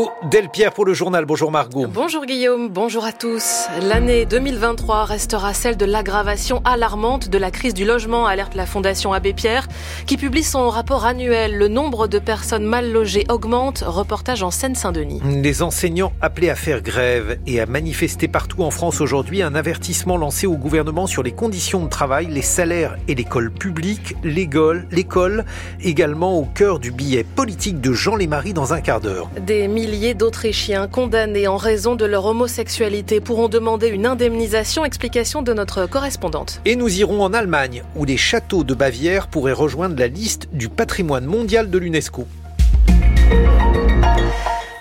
Margot Delpierre pour le journal. Bonjour Margot. Bonjour Guillaume, bonjour à tous. L'année 2023 restera celle de l'aggravation alarmante de la crise du logement, alerte la Fondation Abbé Pierre, qui publie son rapport annuel. Le nombre de personnes mal logées augmente. Reportage en Seine-Saint-Denis. Les enseignants appelés à faire grève et à manifester partout en France aujourd'hui. Un avertissement lancé au gouvernement sur les conditions de travail, les salaires et l'école publique. L'école, l'école également au cœur du billet politique de Jean Lémarie dans un quart d'heure. Des milliers d'Autrichiens condamnés en raison de leur homosexualité pourront demander une indemnisation. Explication de notre correspondante. Et nous irons en Allemagne, où les châteaux de Bavière pourraient rejoindre la liste du patrimoine mondial de l'UNESCO.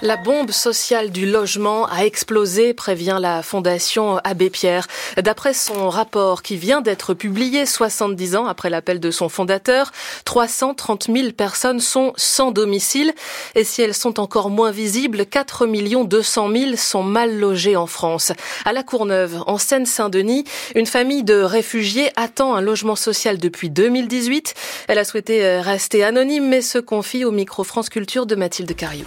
La bombe sociale du logement a explosé, prévient la Fondation Abbé Pierre. D'après son rapport qui vient d'être publié 70 ans après l'appel de son fondateur, 330 000 personnes sont sans domicile. Et si elles sont encore moins visibles, 4 200 000 sont mal logées en France. À la Courneuve, en Seine-Saint-Denis, une famille de réfugiés attend un logement social depuis 2018. Elle a souhaité rester anonyme, mais se confie au micro France Culture de Mathilde Cariou.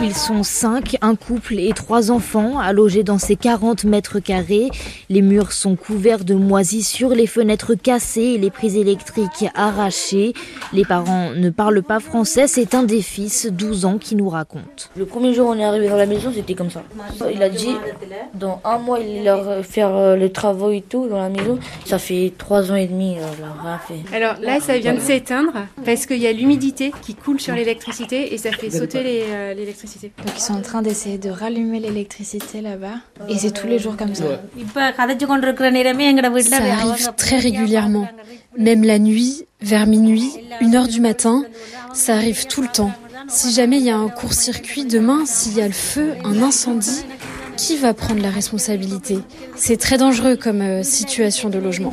Ils sont cinq, un couple et trois enfants à loger dans ces 40 mètres carrés. Les murs sont couverts de moisissures, les fenêtres cassées et les prises électriques arrachées. Les parents ne parlent pas français, c'est un des fils, 12 ans, qui nous raconte. Le premier jour où on est arrivé dans la maison, c'était comme ça. Il a dit, dans un mois, il leur faire euh, les travaux et tout dans la maison. Ça fait trois ans et demi, euh, il a rien fait. Alors là, ça vient de s'éteindre parce qu'il y a l'humidité qui coule sur l'électricité et ça fait sauter euh, l'électricité. Donc ils sont en train d'essayer de rallumer l'électricité là-bas. Et c'est tous les jours comme ça. Ça arrive très régulièrement. Même la nuit, vers minuit, une heure du matin, ça arrive tout le temps. Si jamais il y a un court-circuit demain, s'il y a le feu, un incendie, qui va prendre la responsabilité? C'est très dangereux comme euh, situation de logement.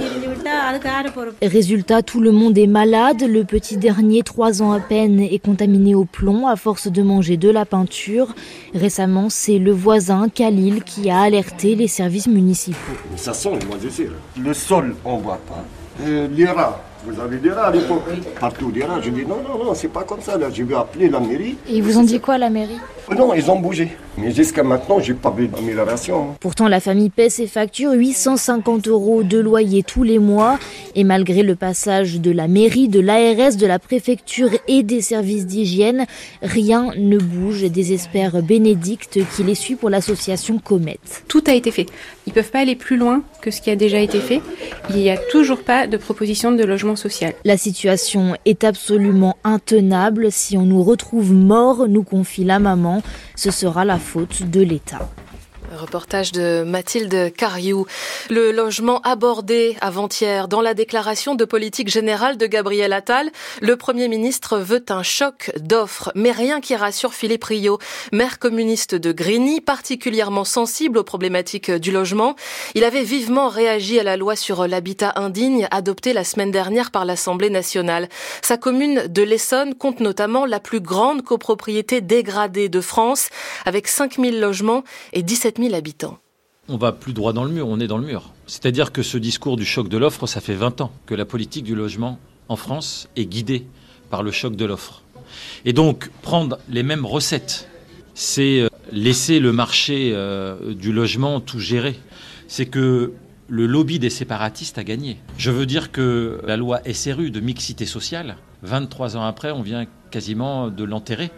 Résultat, tout le monde est malade. Le petit dernier, trois ans à peine, est contaminé au plomb à force de manger de la peinture. Récemment, c'est le voisin, Khalil, qui a alerté les services municipaux. Ça sent les Le sol, on voit pas. Euh, les rats, vous avez des rats à l'époque Partout des rats. Je dis non, non, non, c'est pas comme ça. Là, je vais appeler la mairie. Et ils vous ont dit quoi, la mairie? Non, ils ont bougé. Mais jusqu'à maintenant, j'ai pas vu d'amélioration. Pourtant, la famille paie ses factures 850 euros de loyer tous les mois. Et malgré le passage de la mairie, de l'ARS, de la préfecture et des services d'hygiène, rien ne bouge, désespère Bénédicte qui les suit pour l'association Comet. Tout a été fait. Ils peuvent pas aller plus loin que ce qui a déjà été fait. Il n'y a toujours pas de proposition de logement La situation est absolument intenable. Si on nous retrouve morts, nous confie la maman, ce sera la faute de l'État. Reportage de Mathilde Cariou. Le logement abordé avant-hier dans la déclaration de politique générale de Gabriel Attal. Le Premier ministre veut un choc d'offres, mais rien qui rassure Philippe Rio, maire communiste de Grigny, particulièrement sensible aux problématiques du logement. Il avait vivement réagi à la loi sur l'habitat indigne adoptée la semaine dernière par l'Assemblée nationale. Sa commune de l'Essonne compte notamment la plus grande copropriété dégradée de France, avec 5000 logements et 17 000 On va plus droit dans le mur, on est dans le mur. C'est-à-dire que ce discours du choc de l'offre, ça fait 20 ans que la politique du logement en France est guidée par le choc de l'offre. Et donc, prendre les mêmes recettes, c'est euh, laisser le marché euh, du logement tout gérer. C'est que le lobby des séparatistes a gagné. Je veux dire que la loi SRU de mixité sociale, 23 ans après, on vient quasiment de l'enterrer.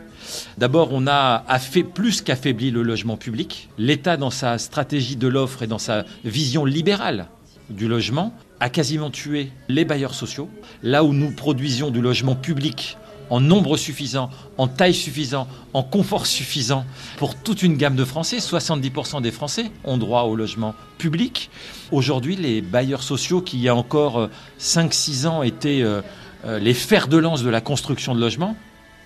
D'abord, on a fait plus qu'affaibli le logement public. L'État, dans sa stratégie de l'offre et dans sa vision libérale du logement, a quasiment tué les bailleurs sociaux. Là où nous produisions du logement public en nombre suffisant, en taille suffisante, en confort suffisant pour toute une gamme de Français. 70% des Français ont droit au logement public. Aujourd'hui, les bailleurs sociaux qui, il y a encore 5-6 euh, ans, étaient euh, euh, les fers de lance de la construction de logements,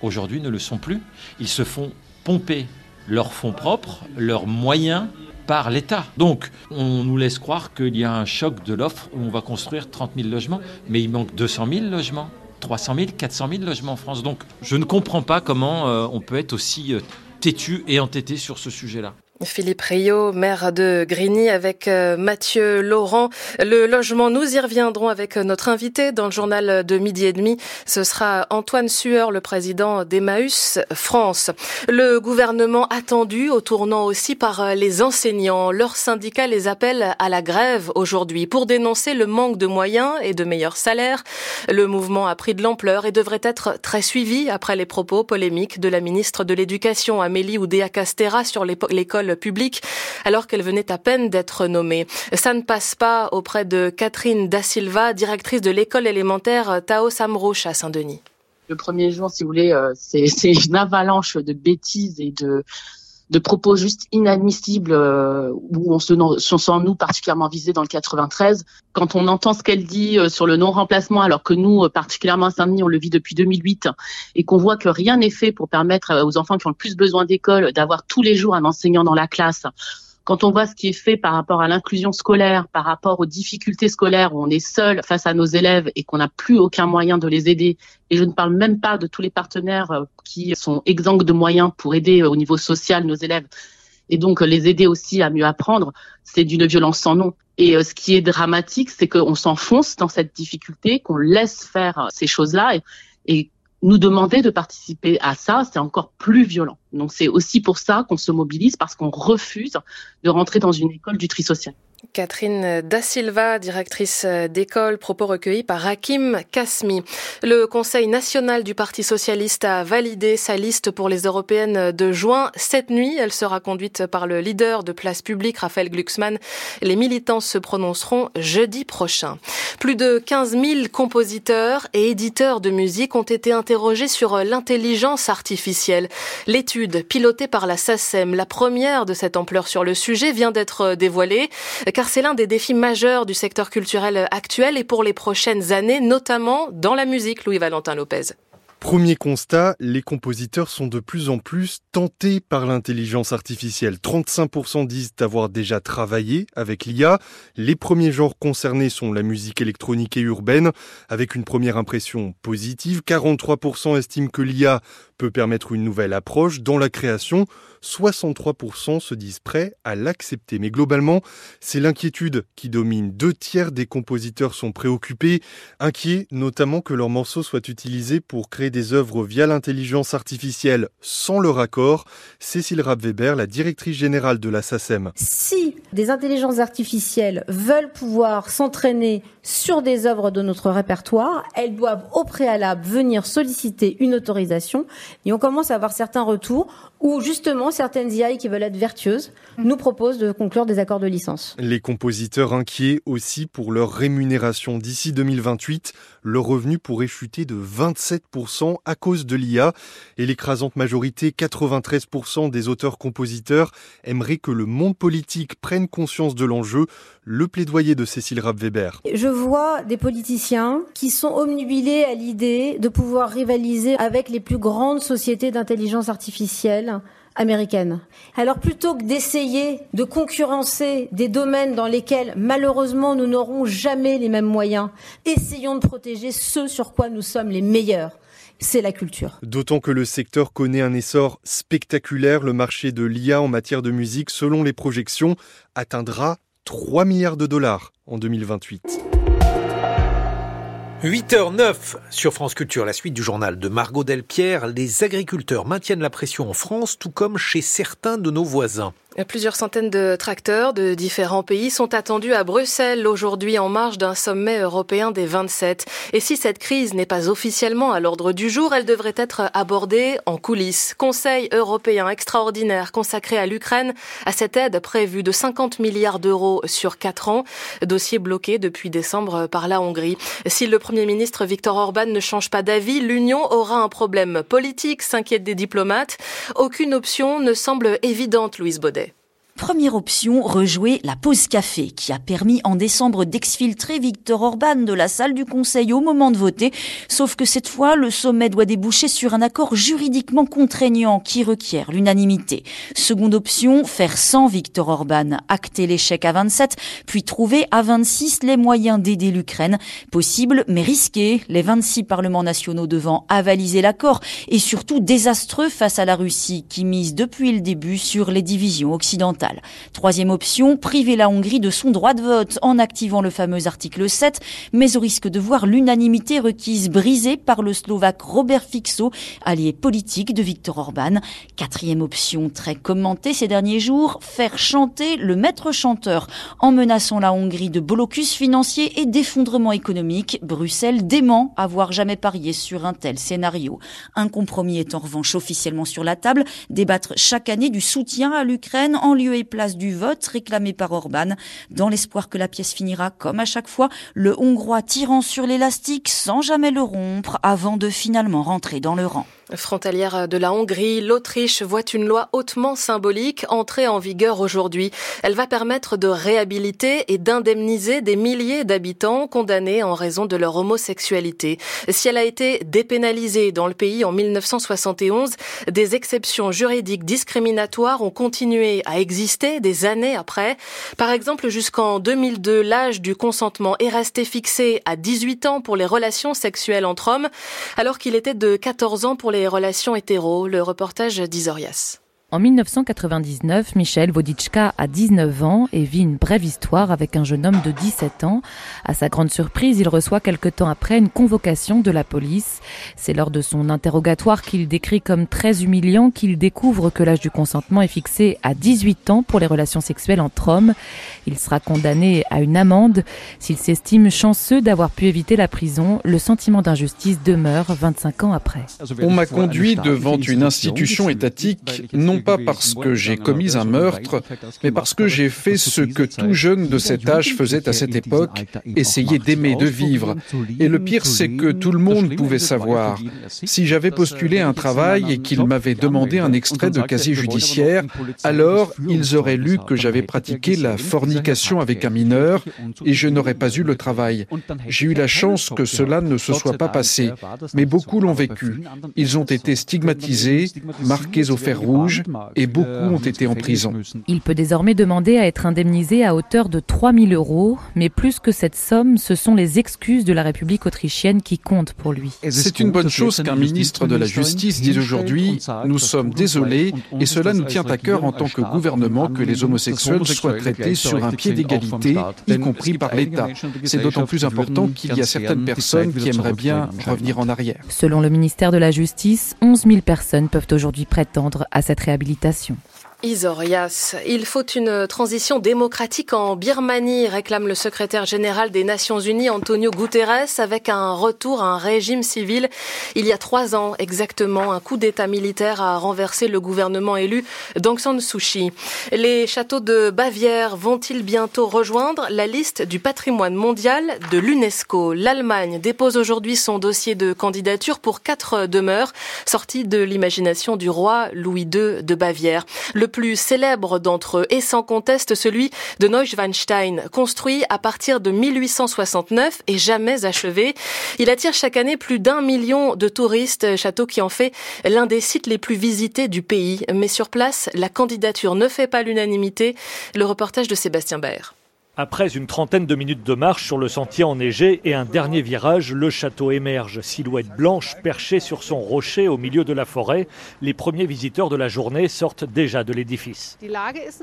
aujourd'hui ne le sont plus. Ils se font pomper leurs fonds propres, leurs moyens par l'État. Donc, on nous laisse croire qu'il y a un choc de l'offre où on va construire 30 000 logements, mais il manque 200 000 logements. 300 000, 400 000 logements en France. Donc je ne comprends pas comment euh, on peut être aussi euh, têtu et entêté sur ce sujet-là. Philippe Rio, maire de Grigny, avec euh, Mathieu Laurent. Le logement, nous y reviendrons avec notre invité dans le journal de midi et demi. Ce sera Antoine Sueur, le président d'Emmaüs France. Le gouvernement attendu au tournant aussi par euh, les enseignants. Leur syndicat les appelle à la grève aujourd'hui pour dénoncer le manque de moyens et de meilleurs salaires. Le mouvement a pris de l'ampleur et devrait être très suivi après les propos polémiques de la ministre de l'Éducation, Amélie Oudéa-Castera, sur l'école alors qu'elle venait à peine d'être nommée. Ça ne passe pas auprès de Catherine Da Silva, directrice de l'école élémentaire Tao Samrouche à Saint-Denis. Le premier jour, si vous voulez, euh, c'est une avalanche de bêtises et de de propos juste inadmissibles euh, où on se, sent nous particulièrement visés dans le 93. Quand on entend ce qu'elle dit euh, sur le non-remplacement, alors que nous, euh, particulièrement à Saint-Denis, on le vit depuis 2008, et qu'on voit que rien n'est fait pour permettre aux enfants qui ont le plus besoin d'école d'avoir tous les jours un enseignant dans la classe, quand on voit ce qui est fait par rapport à l'inclusion scolaire, par rapport aux difficultés scolaires où on est seul face à nos élèves et qu'on n'a plus aucun moyen de les aider, et je ne parle même pas de tous les partenaires euh, qui sont exempts de moyens pour aider euh, au niveau social nos élèves et donc euh, les aider aussi à mieux apprendre, c'est d'une violence sans nom. Et ce qui est dramatique, c'est qu'on s'enfonce dans cette difficulté, qu'on laisse faire ces choses-là et nous demander de participer à ça, c'est encore plus violent. Donc c'est aussi pour ça qu'on se mobilise parce qu'on refuse de rentrer dans une école du tri social. Catherine Da Silva, directrice d'école, propos recueillis par Hakim Kasmi. Le Conseil national du Parti socialiste a validé sa liste pour les européennes de juin. Cette nuit, elle sera conduite par le leader de place publique, Raphaël Glucksmann. Les militants se prononceront jeudi prochain. Plus de 15 000 compositeurs et éditeurs de musique ont été interrogés sur l'intelligence artificielle. L'étude, pilotée par la SACEM, la première de cette ampleur sur le sujet, vient d'être dévoilée car c'est l'un des défis majeurs du secteur culturel actuel et pour les prochaines années, notamment dans la musique, Louis-Valentin Lopez. Premier constat, les compositeurs sont de plus en plus tentés par l'intelligence artificielle. 35% disent avoir déjà travaillé avec l'IA. Les premiers genres concernés sont la musique électronique et urbaine, avec une première impression positive. 43% estiment que l'IA peut permettre une nouvelle approche dans la création. 63% se disent prêts à l'accepter. Mais globalement, c'est l'inquiétude qui domine. Deux tiers des compositeurs sont préoccupés, inquiets notamment que leurs morceaux soient utilisés pour créer des œuvres via l'intelligence artificielle sans leur accord. Cécile Rapp-Weber, la directrice générale de la SACEM. Si des intelligences artificielles veulent pouvoir s'entraîner sur des œuvres de notre répertoire, elles doivent au préalable venir solliciter une autorisation et on commence à avoir certains retours où justement certaines IA qui veulent être vertueuses nous proposent de conclure des accords de licence. Les compositeurs inquiets aussi pour leur rémunération d'ici 2028, leur revenu pourrait chuter de 27% à cause de l'IA et l'écrasante majorité, 93% des auteurs-compositeurs, aimeraient que le monde politique prenne conscience de l'enjeu. Le plaidoyer de Cécile Rapp-Weber. Je vois des politiciens qui sont omnubilés à l'idée de pouvoir rivaliser avec les plus grandes sociétés d'intelligence artificielle américaine. Alors plutôt que d'essayer de concurrencer des domaines dans lesquels malheureusement nous n'aurons jamais les mêmes moyens, essayons de protéger ceux sur quoi nous sommes les meilleurs c'est la culture. D'autant que le secteur connaît un essor spectaculaire. Le marché de l'IA en matière de musique, selon les projections, atteindra 3 milliards de dollars en 2028. 8h09 sur France Culture, la suite du journal de Margot Delpierre. Les agriculteurs maintiennent la pression en France, tout comme chez certains de nos voisins. Plusieurs centaines de tracteurs de différents pays sont attendus à Bruxelles aujourd'hui en marge d'un sommet européen des 27. Et si cette crise n'est pas officiellement à l'ordre du jour, elle devrait être abordée en coulisses. Conseil européen extraordinaire consacré à l'Ukraine, à cette aide prévue de 50 milliards d'euros sur quatre ans, dossier bloqué depuis décembre par la Hongrie. Si le Premier ministre Viktor Orban ne change pas d'avis, l'Union aura un problème politique, s'inquiètent des diplomates. Aucune option ne semble évidente, Louise Baudet. Première option, rejouer la pause café, qui a permis en décembre d'exfiltrer Victor Orban de la salle du Conseil au moment de voter. Sauf que cette fois, le sommet doit déboucher sur un accord juridiquement contraignant qui requiert l'unanimité. Seconde option, faire sans Victor Orban, acter l'échec à 27, puis trouver à 26 les moyens d'aider l'Ukraine. Possible, mais risqué. Les 26 parlements nationaux devant avaliser l'accord et surtout désastreux face à la Russie qui mise depuis le début sur les divisions occidentales. Troisième option, priver la Hongrie de son droit de vote en activant le fameux article 7, mais au risque de voir l'unanimité requise brisée par le Slovaque Robert Fixo, allié politique de Viktor Orban. Quatrième option, très commentée ces derniers jours, faire chanter le maître chanteur en menaçant la Hongrie de blocus financier et d'effondrement économique. Bruxelles dément avoir jamais parié sur un tel scénario. Un compromis est en revanche officiellement sur la table, débattre chaque année du soutien à l'Ukraine en lieu et place du vote réclamé par Orban, dans l'espoir que la pièce finira comme à chaque fois, le Hongrois tirant sur l'élastique sans jamais le rompre avant de finalement rentrer dans le rang. Frontalière de la Hongrie, l'Autriche voit une loi hautement symbolique entrer en vigueur aujourd'hui. Elle va permettre de réhabiliter et d'indemniser des milliers d'habitants condamnés en raison de leur homosexualité. Si elle a été dépénalisée dans le pays en 1971, des exceptions juridiques discriminatoires ont continué à exister des années après. Par exemple, jusqu'en 2002, l'âge du consentement est resté fixé à 18 ans pour les relations sexuelles entre hommes, alors qu'il était de 14 ans pour les relations hétéro, le reportage d'Isorias. En 1999, Michel Vodichka a 19 ans et vit une brève histoire avec un jeune homme de 17 ans. À sa grande surprise, il reçoit quelque temps après une convocation de la police. C'est lors de son interrogatoire qu'il décrit comme très humiliant qu'il découvre que l'âge du consentement est fixé à 18 ans pour les relations sexuelles entre hommes. Il sera condamné à une amende. S'il s'estime chanceux d'avoir pu éviter la prison, le sentiment d'injustice demeure 25 ans après. On m'a conduit devant une institution étatique non pas parce que j'ai commis un meurtre, mais parce que j'ai fait ce que tout jeune de cet âge faisait à cette époque, essayer d'aimer, de vivre. Et le pire, c'est que tout le monde pouvait savoir. Si j'avais postulé un travail et qu'ils m'avaient demandé un extrait de casier judiciaire, alors ils auraient lu que j'avais pratiqué la fornication avec un mineur et je n'aurais pas eu le travail. J'ai eu la chance que cela ne se soit pas passé, mais beaucoup l'ont vécu. Ils ont été stigmatisés, marqués au fer rouge, et beaucoup ont été en prison. Il peut désormais demander à être indemnisé à hauteur de 3000 euros, mais plus que cette somme, ce sont les excuses de la République autrichienne qui comptent pour lui. C'est une bonne chose qu'un ministre de la Justice dise aujourd'hui Nous sommes désolés et cela nous tient à cœur en tant que gouvernement que les homosexuels soient traités sur un pied d'égalité, y compris par l'État. C'est d'autant plus important qu'il y a certaines personnes qui aimeraient bien revenir en arrière. Selon le ministère de la Justice, 11 000 personnes peuvent aujourd'hui prétendre à cette réhabilitation réhabilitation. Isorias, il faut une transition démocratique en Birmanie, réclame le secrétaire général des Nations Unies Antonio Guterres, avec un retour à un régime civil. Il y a trois ans exactement, un coup d'État militaire a renversé le gouvernement élu d'Aung San Suu Kyi. Les châteaux de Bavière vont-ils bientôt rejoindre la liste du patrimoine mondial de l'UNESCO? L'Allemagne dépose aujourd'hui son dossier de candidature pour quatre demeures sorties de l'imagination du roi Louis II de Bavière. Plus célèbre d'entre eux est sans conteste celui de Neuschwanstein, construit à partir de 1869 et jamais achevé. Il attire chaque année plus d'un million de touristes, château qui en fait l'un des sites les plus visités du pays. Mais sur place, la candidature ne fait pas l'unanimité. Le reportage de Sébastien Baer. Après une trentaine de minutes de marche sur le sentier enneigé et un dernier virage, le château émerge, silhouette blanche perchée sur son rocher au milieu de la forêt. Les premiers visiteurs de la journée sortent déjà de l'édifice.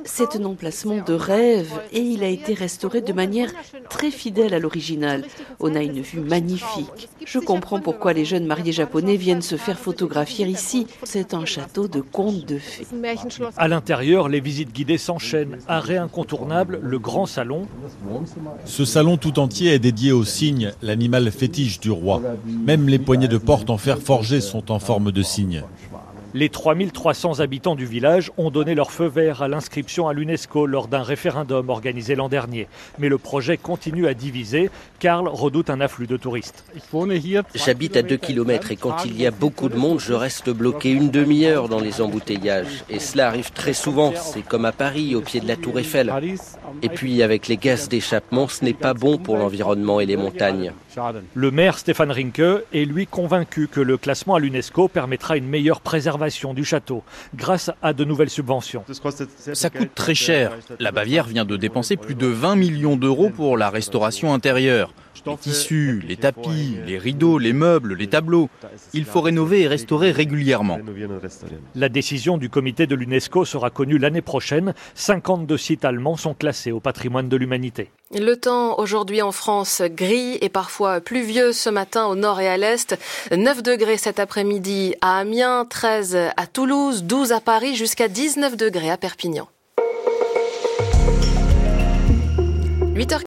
C'est un emplacement de rêve et il a été restauré de manière très fidèle à l'original. On a une vue magnifique. Je comprends pourquoi les jeunes mariés japonais viennent se faire photographier ici. C'est un château de contes de fées. À l'intérieur, les visites guidées s'enchaînent. Arrêt incontournable, le grand salon ce salon tout entier est dédié au cygne, l'animal fétiche du roi. Même les poignées de porte en fer forgé sont en forme de cygne. Les 3300 habitants du village ont donné leur feu vert à l'inscription à l'UNESCO lors d'un référendum organisé l'an dernier. Mais le projet continue à diviser. Karl redoute un afflux de touristes. J'habite à 2 km et quand il y a beaucoup de monde, je reste bloqué une demi-heure dans les embouteillages. Et cela arrive très souvent. C'est comme à Paris, au pied de la tour Eiffel. Et puis avec les gaz d'échappement, ce n'est pas bon pour l'environnement et les montagnes. Le maire Stéphane Rinke est lui convaincu que le classement à l'UNESCO permettra une meilleure préservation du château grâce à de nouvelles subventions. Ça coûte très cher. La Bavière vient de dépenser plus de 20 millions d'euros pour la restauration intérieure. Les tissus, les tapis, les rideaux, les meubles, les tableaux. Il faut rénover et restaurer régulièrement. La décision du comité de l'UNESCO sera connue l'année prochaine. 52 sites allemands sont classés au patrimoine de l'humanité. Le temps aujourd'hui en France gris et parfois pluvieux ce matin au nord et à l'est. 9 degrés cet après-midi à Amiens, 13 à Toulouse, 12 à Paris, jusqu'à 19 degrés à Perpignan. 8h